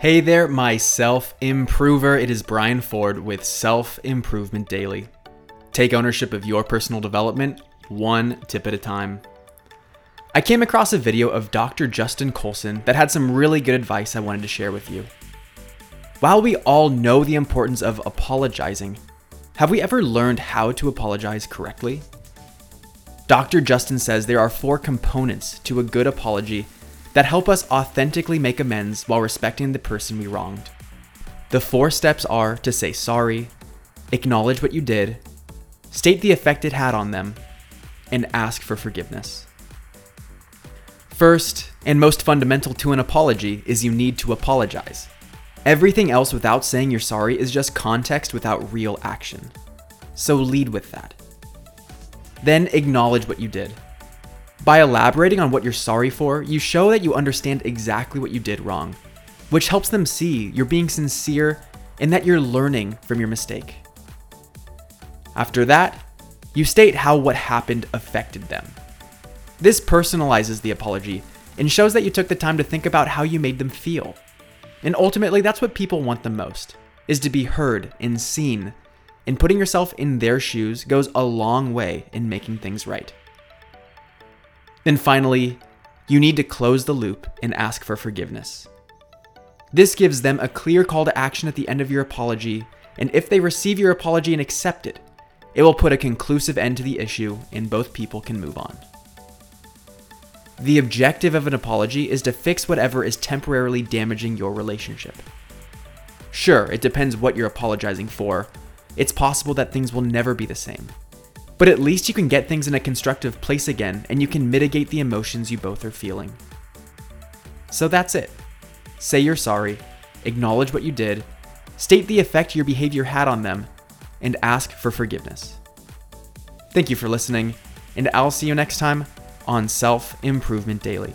Hey there, my self improver. It is Brian Ford with Self Improvement Daily. Take ownership of your personal development one tip at a time. I came across a video of Dr. Justin Coulson that had some really good advice I wanted to share with you. While we all know the importance of apologizing, have we ever learned how to apologize correctly? Dr. Justin says there are four components to a good apology that help us authentically make amends while respecting the person we wronged. The four steps are to say sorry, acknowledge what you did, state the effect it had on them, and ask for forgiveness. First, and most fundamental to an apology, is you need to apologize. Everything else without saying you're sorry is just context without real action. So lead with that. Then acknowledge what you did. By elaborating on what you're sorry for, you show that you understand exactly what you did wrong, which helps them see you're being sincere and that you're learning from your mistake. After that, you state how what happened affected them. This personalizes the apology and shows that you took the time to think about how you made them feel. And ultimately, that's what people want the most, is to be heard and seen. And putting yourself in their shoes goes a long way in making things right. Then finally, you need to close the loop and ask for forgiveness. This gives them a clear call to action at the end of your apology, and if they receive your apology and accept it, it will put a conclusive end to the issue and both people can move on. The objective of an apology is to fix whatever is temporarily damaging your relationship. Sure, it depends what you're apologizing for. It's possible that things will never be the same. But at least you can get things in a constructive place again and you can mitigate the emotions you both are feeling. So that's it. Say you're sorry, acknowledge what you did, state the effect your behavior had on them, and ask for forgiveness. Thank you for listening, and I'll see you next time on Self Improvement Daily.